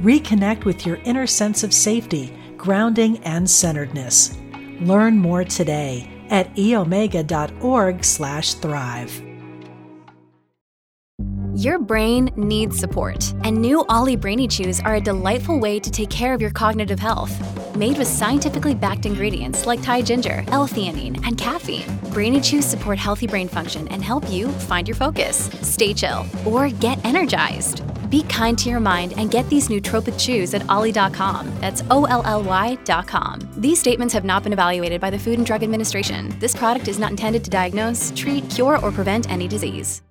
Reconnect with your inner sense of safety, grounding, and centeredness. Learn more today at eomega.org/thrive. Your brain needs support, and new OLLY Brainy Chews are a delightful way to take care of your cognitive health. Made with scientifically backed ingredients like Thai ginger, L-theanine, and caffeine, Brainy Chews support healthy brain function and help you find your focus, stay chill, or get energized. Be kind to your mind and get these nootropic chews at olly.com. That's O L L Y.com. These statements have not been evaluated by the Food and Drug Administration. This product is not intended to diagnose, treat, cure, or prevent any disease.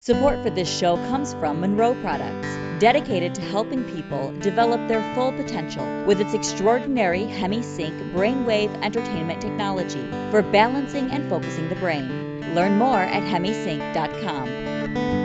Support for this show comes from Monroe Products, dedicated to helping people develop their full potential with its extraordinary HemiSync brainwave entrainment technology for balancing and focusing the brain. Learn more at hemisync.com.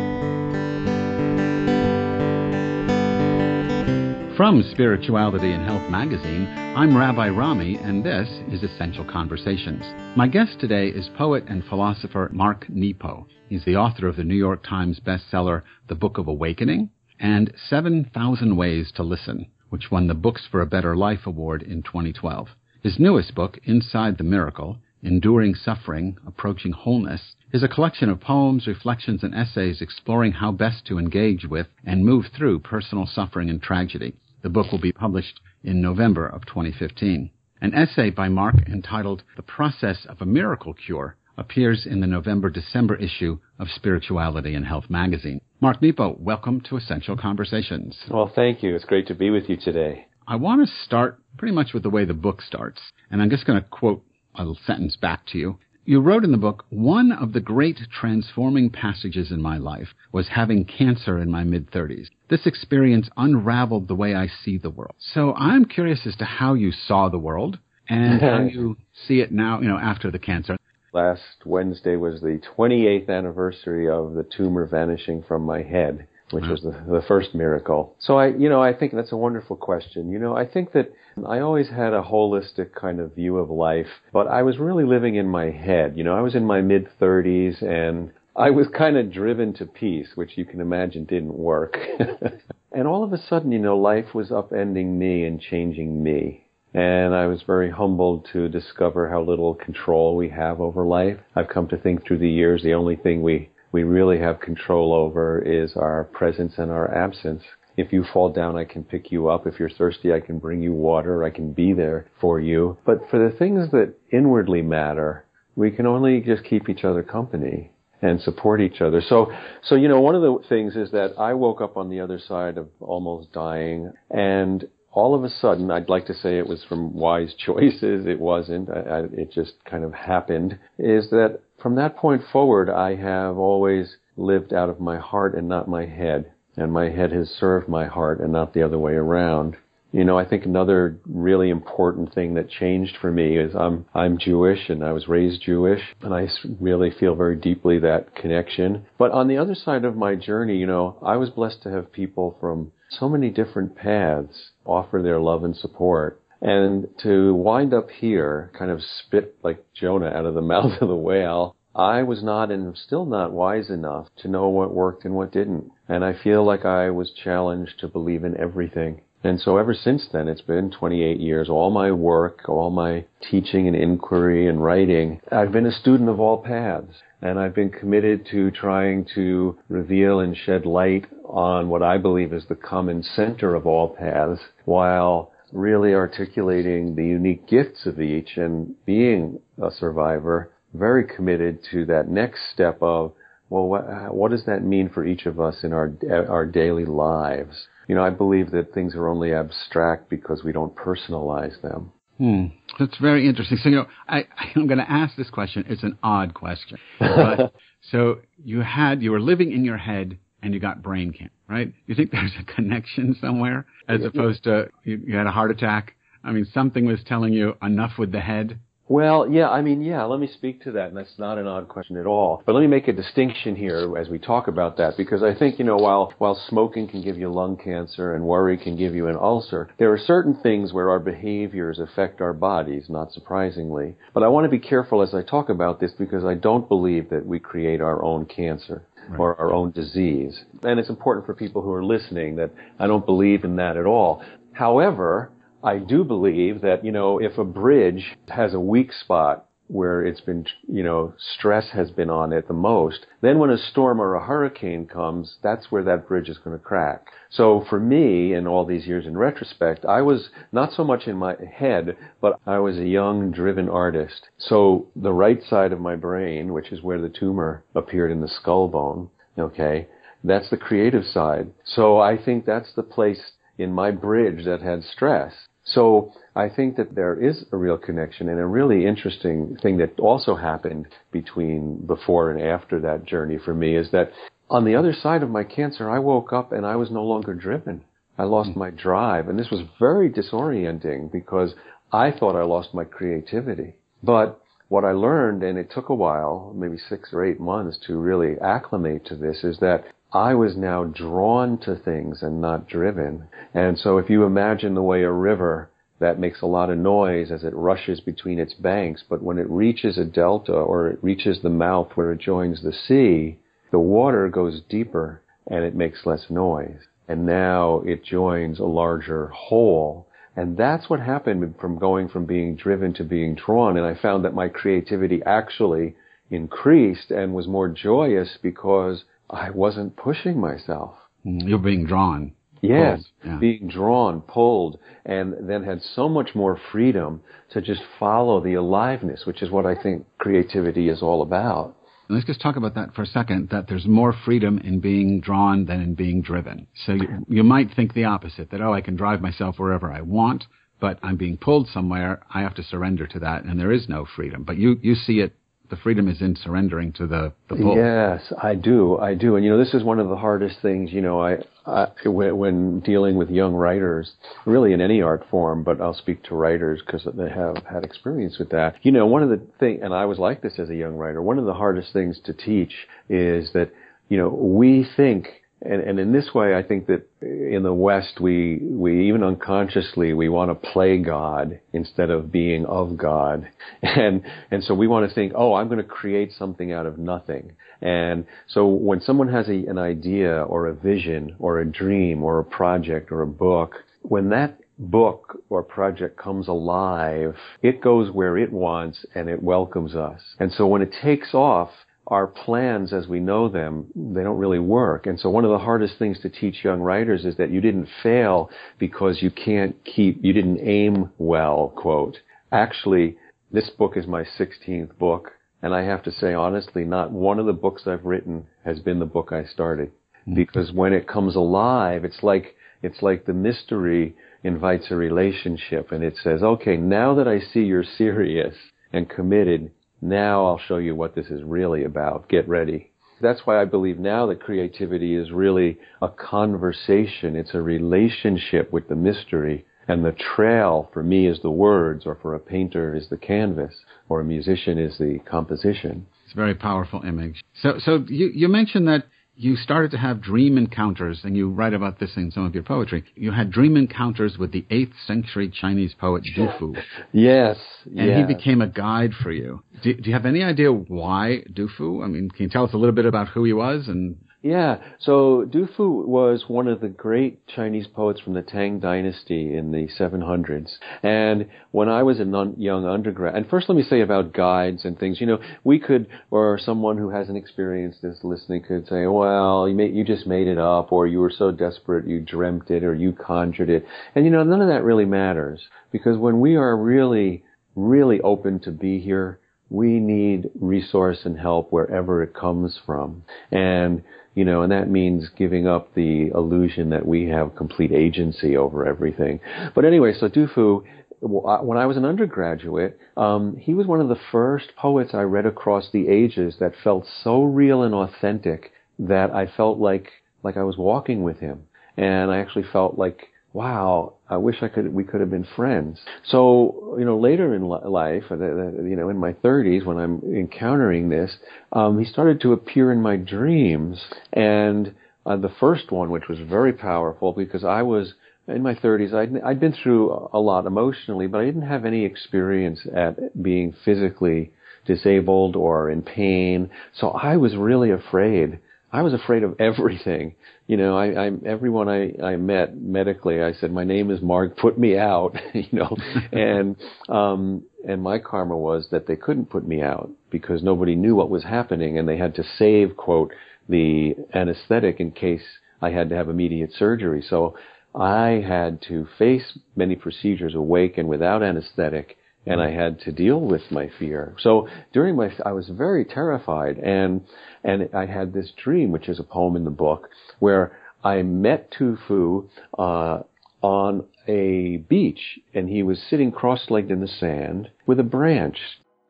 From Spirituality and Health magazine, I'm Rabbi Rami, and this is Essential Conversations. My guest today is poet and philosopher Mark Nepo. He's the author of the New York Times bestseller, The Book of Awakening, and 7,000 Ways to Listen, which won the Books for a Better Life Award in 2012. His newest book, Inside the Miracle, Enduring Suffering, Approaching Wholeness, is a collection of poems, reflections, and essays exploring how best to engage with and move through personal suffering and tragedy. The book will be published in November of 2015. An essay by Mark entitled The Process of a Miracle Cure appears in the November-December issue of Spirituality and Health magazine. Mark Nepo, welcome to Essential Conversations. Well, thank you. It's great to be with you today. I want to start pretty much with the way the book starts, and I'm just going to quote a little sentence back to you. You wrote in the book, one of the great transforming passages in my life was having cancer in my mid 30s. This experience unraveled the way I see the world. So I'm curious as to how you saw the world and how you see it now, you know, after the cancer. Last Wednesday was the 28th anniversary of the tumor vanishing from my head which was the, the first miracle. So I, you know, I think that's a wonderful question. You know, I think that I always had a holistic kind of view of life, but I was really living in my head. You know, I was in my mid 30s and I was kind of driven to peace, which you can imagine didn't work. and all of a sudden, you know, life was upending me and changing me. And I was very humbled to discover how little control we have over life. I've come to think through the years the only thing we we really have control over is our presence and our absence. If you fall down, I can pick you up. If you're thirsty, I can bring you water. I can be there for you. But for the things that inwardly matter, we can only just keep each other company and support each other. So, so, you know, one of the things is that I woke up on the other side of almost dying and all of a sudden, I'd like to say it was from wise choices. It wasn't. I, I, it just kind of happened. Is that from that point forward, I have always lived out of my heart and not my head. And my head has served my heart and not the other way around. You know, I think another really important thing that changed for me is I'm I'm Jewish and I was raised Jewish and I really feel very deeply that connection. But on the other side of my journey, you know, I was blessed to have people from so many different paths offer their love and support. And to wind up here, kind of spit like Jonah out of the mouth of the whale, I was not and still not wise enough to know what worked and what didn't. And I feel like I was challenged to believe in everything. And so ever since then, it's been 28 years, all my work, all my teaching and inquiry and writing, I've been a student of all paths. And I've been committed to trying to reveal and shed light on what I believe is the common center of all paths, while really articulating the unique gifts of each and being a survivor, very committed to that next step of, well, what, what does that mean for each of us in our, our daily lives? You know, I believe that things are only abstract because we don't personalize them. Hmm. That's very interesting. So, you know, I, I'm going to ask this question. It's an odd question. But, so you had, you were living in your head and you got brain cancer, right? You think there's a connection somewhere as opposed to you, you had a heart attack? I mean, something was telling you enough with the head. Well, yeah, I mean, yeah, let me speak to that, and that's not an odd question at all. But let me make a distinction here as we talk about that, because I think, you know, while, while smoking can give you lung cancer and worry can give you an ulcer, there are certain things where our behaviors affect our bodies, not surprisingly. But I want to be careful as I talk about this because I don't believe that we create our own cancer. Right. or our own disease. And it's important for people who are listening that I don't believe in that at all. However, I do believe that, you know, if a bridge has a weak spot where it's been, you know, stress has been on it the most, then when a storm or a hurricane comes, that's where that bridge is going to crack. So for me, in all these years in retrospect, I was not so much in my head, but I was a young, driven artist. So the right side of my brain, which is where the tumor appeared in the skull bone, okay, that's the creative side. So I think that's the place in my bridge that had stress. So I think that there is a real connection and a really interesting thing that also happened between before and after that journey for me is that on the other side of my cancer, I woke up and I was no longer driven. I lost mm. my drive and this was very disorienting because I thought I lost my creativity. But what I learned, and it took a while, maybe six or eight months to really acclimate to this, is that I was now drawn to things and not driven. And so if you imagine the way a river that makes a lot of noise as it rushes between its banks, but when it reaches a delta or it reaches the mouth where it joins the sea, the water goes deeper and it makes less noise. And now it joins a larger whole. And that's what happened from going from being driven to being drawn. And I found that my creativity actually increased and was more joyous because I wasn't pushing myself. Mm, you're being drawn. Yes, yeah. being drawn, pulled, and then had so much more freedom to just follow the aliveness, which is what I think creativity is all about. Let's just talk about that for a second, that there's more freedom in being drawn than in being driven. So you, you might think the opposite, that, oh, I can drive myself wherever I want, but I'm being pulled somewhere. I have to surrender to that, and there is no freedom. But you, you see it the freedom is in surrendering to the, the pull. Yes, I do. I do. And you know, this is one of the hardest things, you know, I, I when, when dealing with young writers, really in any art form, but I'll speak to writers because they have had experience with that. You know, one of the thing, and I was like this as a young writer, one of the hardest things to teach is that, you know, we think and, and in this way, I think that in the West, we, we even unconsciously, we want to play God instead of being of God. And, and so we want to think, oh, I'm going to create something out of nothing. And so when someone has a, an idea or a vision or a dream or a project or a book, when that book or project comes alive, it goes where it wants and it welcomes us. And so when it takes off, our plans as we know them, they don't really work. And so one of the hardest things to teach young writers is that you didn't fail because you can't keep, you didn't aim well, quote. Actually, this book is my 16th book. And I have to say honestly, not one of the books I've written has been the book I started. Mm-hmm. Because when it comes alive, it's like, it's like the mystery invites a relationship and it says, okay, now that I see you're serious and committed, now I'll show you what this is really about. Get ready. That's why I believe now that creativity is really a conversation. It's a relationship with the mystery. And the trail for me is the words, or for a painter is the canvas, or a musician is the composition. It's a very powerful image. So, so you, you mentioned that you started to have dream encounters, and you write about this in some of your poetry. You had dream encounters with the 8th century Chinese poet Du Fu. yes. And yes. he became a guide for you. Do, do, you have any idea why Du Fu? I mean, can you tell us a little bit about who he was and yeah, so Du Fu was one of the great Chinese poets from the Tang Dynasty in the 700s. And when I was a young undergrad, and first let me say about guides and things, you know, we could, or someone who hasn't experienced this listening could say, well, you, made, you just made it up, or you were so desperate you dreamt it, or you conjured it. And you know, none of that really matters, because when we are really, really open to be here, we need resource and help wherever it comes from. And you know, and that means giving up the illusion that we have complete agency over everything. But anyway, so Du Fu, when I was an undergraduate, um, he was one of the first poets I read across the ages that felt so real and authentic that I felt like like I was walking with him. And I actually felt like, wow, I wish I could, we could have been friends. So, you know, later in life, uh, you know, in my 30s, when I'm encountering this, um, he started to appear in my dreams. And uh, the first one, which was very powerful because I was, in my 30s, I'd, I'd been through a lot emotionally, but I didn't have any experience at being physically disabled or in pain. So I was really afraid. I was afraid of everything. You know, I, I everyone I, I met medically, I said, "My name is Mark. Put me out." you know, and um, and my karma was that they couldn't put me out because nobody knew what was happening, and they had to save quote the anesthetic in case I had to have immediate surgery. So I had to face many procedures awake and without anesthetic and I had to deal with my fear. So during my, I was very terrified and, and I had this dream, which is a poem in the book, where I met Tu Fu, uh, on a beach and he was sitting cross-legged in the sand with a branch.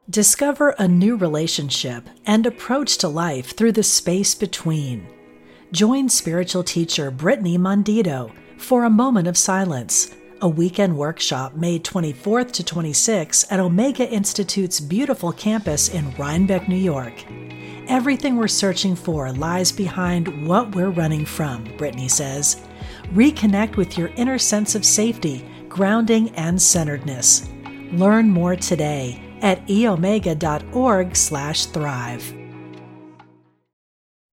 Discover a new relationship and approach to life through the space between. Join spiritual teacher Brittany Mondito for a moment of silence a weekend workshop May 24th to 26th at Omega Institute's beautiful campus in Rhinebeck, New York. Everything we're searching for lies behind what we're running from, Brittany says. Reconnect with your inner sense of safety, grounding, and centeredness. Learn more today at eomega.org/thrive.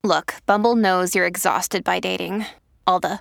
Look, Bumble knows you're exhausted by dating. All the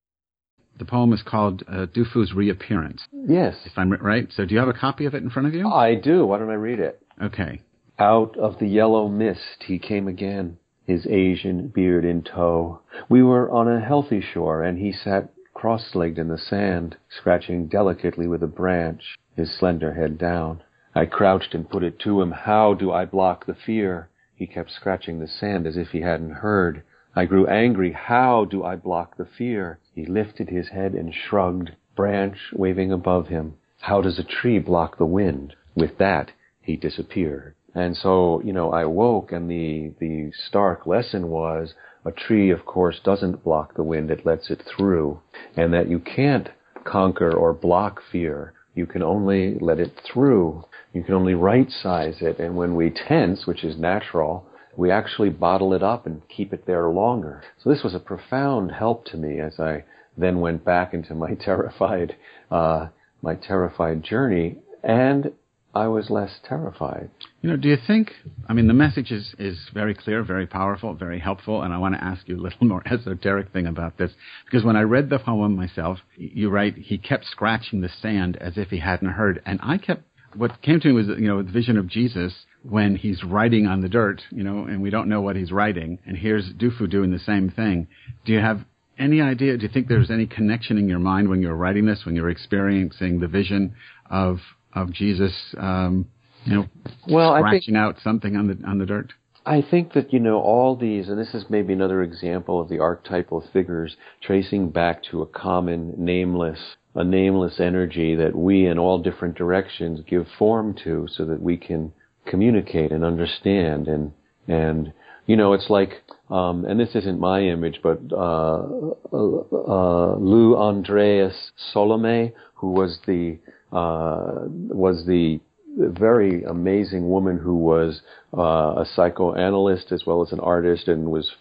The poem is called uh, Du Fu's Reappearance. Yes. If I'm right. So do you have a copy of it in front of you? I do. Why don't I read it? Okay. Out of the yellow mist he came again, his Asian beard in tow. We were on a healthy shore, and he sat cross-legged in the sand, scratching delicately with a branch, his slender head down. I crouched and put it to him, how do I block the fear? He kept scratching the sand as if he hadn't heard. I grew angry. How do I block the fear? He lifted his head and shrugged, branch waving above him. How does a tree block the wind? With that, he disappeared. And so, you know, I woke and the, the stark lesson was a tree, of course, doesn't block the wind, it lets it through. And that you can't conquer or block fear. You can only let it through. You can only right size it. And when we tense, which is natural, we actually bottle it up and keep it there longer. So this was a profound help to me as I then went back into my terrified, uh, my terrified journey, and I was less terrified. You know, do you think? I mean, the message is is very clear, very powerful, very helpful, and I want to ask you a little more esoteric thing about this because when I read the poem myself, you write he kept scratching the sand as if he hadn't heard, and I kept what came to me was you know the vision of Jesus when he's writing on the dirt, you know, and we don't know what he's writing. And here's Du Fu doing the same thing. Do you have any idea? Do you think there's any connection in your mind when you're writing this, when you're experiencing the vision of of Jesus, um, you know, well, scratching think, out something on the on the dirt? I think that you know all these, and this is maybe another example of the archetypal figures tracing back to a common nameless a nameless energy that we in all different directions give form to so that we can communicate and understand and and you know it's like um, and this isn't my image but uh, uh, Lou Andreas Salome who was the uh, was the very amazing woman who was uh, a psychoanalyst as well as an artist and was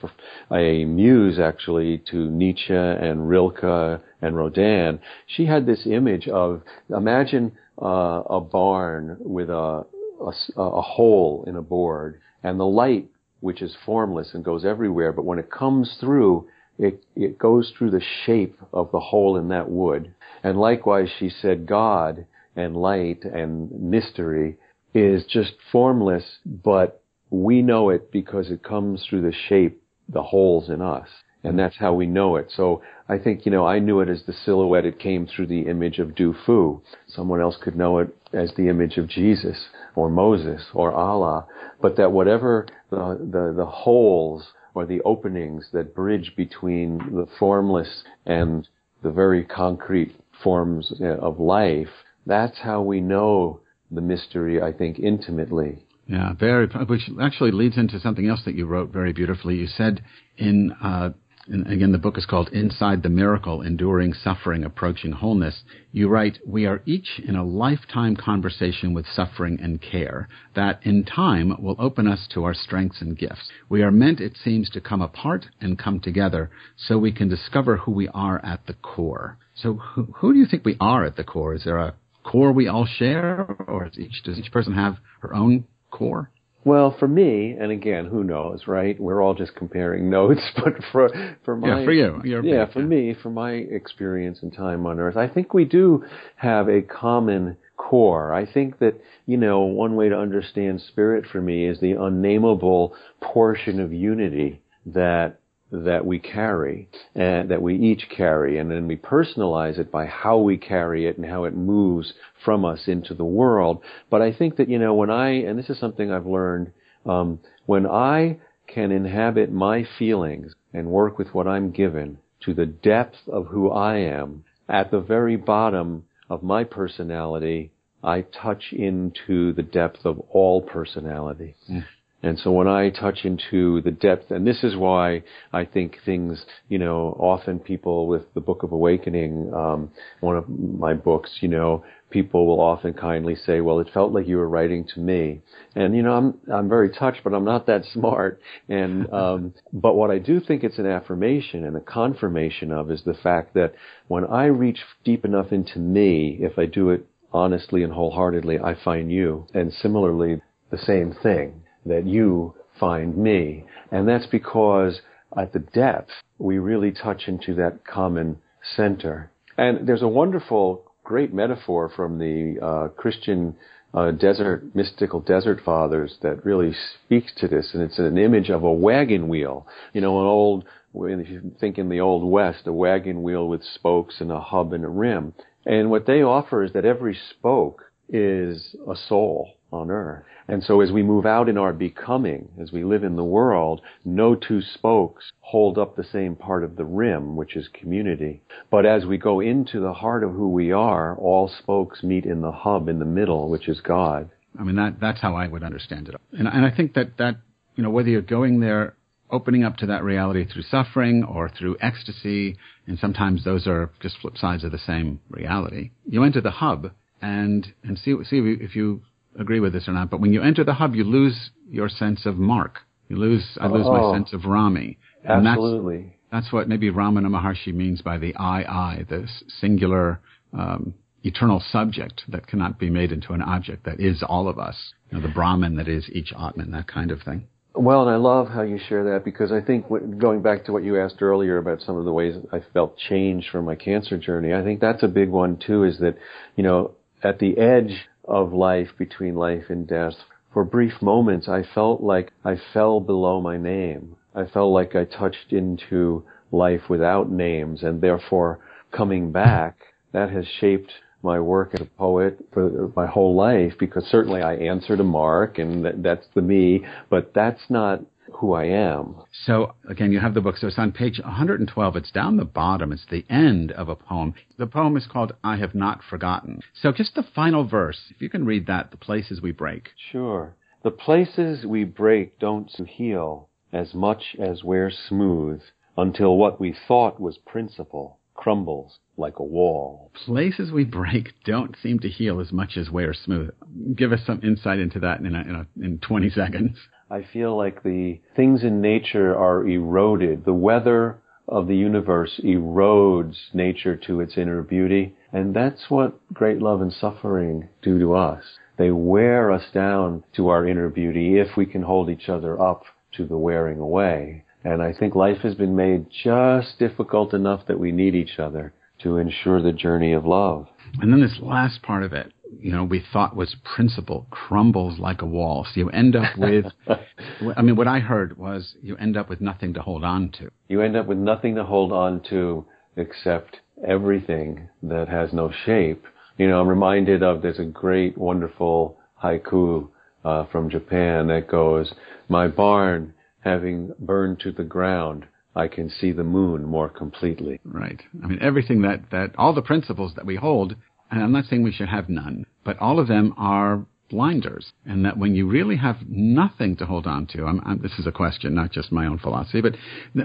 a muse actually to Nietzsche and Rilke and Rodin. She had this image of imagine uh, a barn with a a, a hole in a board, and the light, which is formless and goes everywhere, but when it comes through, it, it goes through the shape of the hole in that wood. And likewise, she said, God and light and mystery is just formless, but we know it because it comes through the shape, the holes in us. And that's how we know it. So I think, you know, I knew it as the silhouette. It came through the image of Du Fu. Someone else could know it as the image of Jesus or Moses or Allah. But that whatever the, the, the holes or the openings that bridge between the formless and the very concrete forms uh, of life, that's how we know the mystery, I think, intimately. Yeah, very, which actually leads into something else that you wrote very beautifully. You said in, uh, in, again, the book is called Inside the Miracle, Enduring Suffering, Approaching Wholeness. You write, we are each in a lifetime conversation with suffering and care that in time will open us to our strengths and gifts. We are meant, it seems, to come apart and come together so we can discover who we are at the core. So who, who do you think we are at the core? Is there a core we all share or does each, does each person have her own core? Well, for me, and again, who knows, right? We're all just comparing notes, but for for my yeah, for you, You're yeah, for me, for my experience and time on Earth, I think we do have a common core. I think that you know one way to understand spirit for me is the unnameable portion of unity that that we carry and that we each carry and then we personalize it by how we carry it and how it moves from us into the world but i think that you know when i and this is something i've learned um, when i can inhabit my feelings and work with what i'm given to the depth of who i am at the very bottom of my personality i touch into the depth of all personality mm. And so when I touch into the depth, and this is why I think things, you know, often people with the Book of Awakening, um, one of my books, you know, people will often kindly say, well, it felt like you were writing to me. And, you know, I'm, I'm very touched, but I'm not that smart. And, um, but what I do think it's an affirmation and a confirmation of is the fact that when I reach deep enough into me, if I do it honestly and wholeheartedly, I find you. And similarly, the same thing that you find me. And that's because at the depth, we really touch into that common center. And there's a wonderful, great metaphor from the uh, Christian uh, desert, mystical desert fathers that really speaks to this. And it's an image of a wagon wheel. You know, an old, if you think in the Old West, a wagon wheel with spokes and a hub and a rim. And what they offer is that every spoke is a soul on earth. And so as we move out in our becoming, as we live in the world, no two spokes hold up the same part of the rim, which is community. But as we go into the heart of who we are, all spokes meet in the hub in the middle, which is God. I mean, that, that's how I would understand it. And, and I think that, that, you know, whether you're going there opening up to that reality through suffering or through ecstasy, and sometimes those are just flip sides of the same reality. You enter the hub and and see see if you agree with this or not. But when you enter the hub, you lose your sense of Mark. You lose I lose oh, my sense of Rami. And absolutely. That's, that's what maybe Ramana Maharshi means by the I I, this singular um, eternal subject that cannot be made into an object that is all of us. You know, the Brahman that is each Atman, that kind of thing. Well, and I love how you share that because I think going back to what you asked earlier about some of the ways I felt change from my cancer journey, I think that's a big one too. Is that you know at the edge of life between life and death, for brief moments, I felt like I fell below my name. I felt like I touched into life without names and therefore coming back, that has shaped my work as a poet for my whole life because certainly I answer to Mark and that, that's the me, but that's not who I am. So again, you have the book. So it's on page 112. It's down the bottom. It's the end of a poem. The poem is called I Have Not Forgotten. So just the final verse, if you can read that, the places we break. Sure. The places we break don't heal as much as we're smooth until what we thought was principle crumbles like a wall. Places we break don't seem to heal as much as we're smooth. Give us some insight into that in, a, in, a, in 20 seconds. I feel like the things in nature are eroded. The weather of the universe erodes nature to its inner beauty. And that's what great love and suffering do to us. They wear us down to our inner beauty if we can hold each other up to the wearing away. And I think life has been made just difficult enough that we need each other to ensure the journey of love. And then this last part of it, you know we thought was principle crumbles like a wall. So you end up with, I mean, what I heard was you end up with nothing to hold on to. You end up with nothing to hold on to except everything that has no shape. You know, I'm reminded of there's a great, wonderful haiku uh, from Japan that goes, "My barn having burned to the ground." I can see the moon more completely. Right. I mean, everything that, that, all the principles that we hold, and I'm not saying we should have none, but all of them are blinders. And that when you really have nothing to hold on to, I'm, I'm, this is a question, not just my own philosophy, but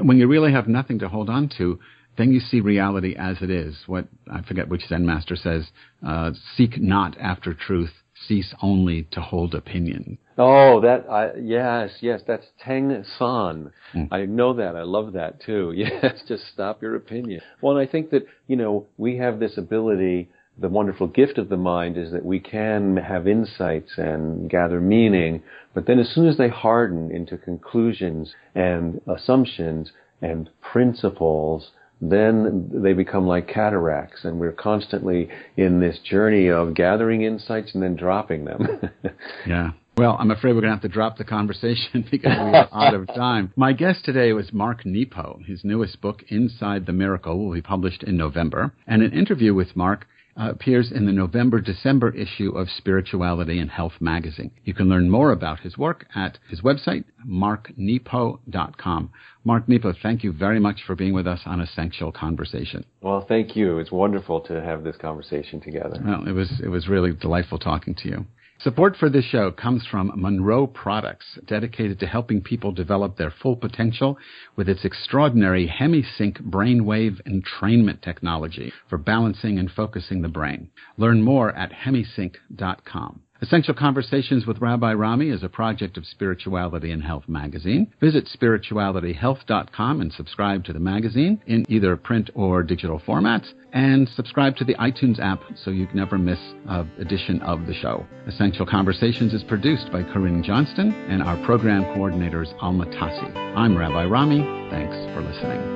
when you really have nothing to hold on to, then you see reality as it is. What, I forget which Zen master says, uh, seek not after truth, cease only to hold opinion. Oh, that I, yes, yes, that's Teng San. Mm. I know that. I love that too. Yes, just stop your opinion. Well, and I think that you know we have this ability. The wonderful gift of the mind is that we can have insights and gather meaning, but then as soon as they harden into conclusions and assumptions and principles, then they become like cataracts and we're constantly in this journey of gathering insights and then dropping them. yeah. Well, I'm afraid we're going to have to drop the conversation because we are out of time. My guest today was Mark Nepo. His newest book, Inside the Miracle, will be published in November. And an interview with Mark uh, appears in the November December issue of Spirituality and Health magazine. You can learn more about his work at his website, marknepo.com. Mark Nepo, thank you very much for being with us on Essential Conversation. Well, thank you. It's wonderful to have this conversation together. Well, it was it was really delightful talking to you. Support for this show comes from Monroe Products, dedicated to helping people develop their full potential with its extraordinary HemiSync brainwave entrainment technology for balancing and focusing the brain. Learn more at hemisync.com. Essential Conversations with Rabbi Rami is a project of Spirituality and Health magazine. Visit spiritualityhealth.com and subscribe to the magazine in either print or digital formats. And subscribe to the iTunes app so you never miss an edition of the show. Essential Conversations is produced by Corinne Johnston and our program coordinators Alma Tassi. I'm Rabbi Rami. Thanks for listening.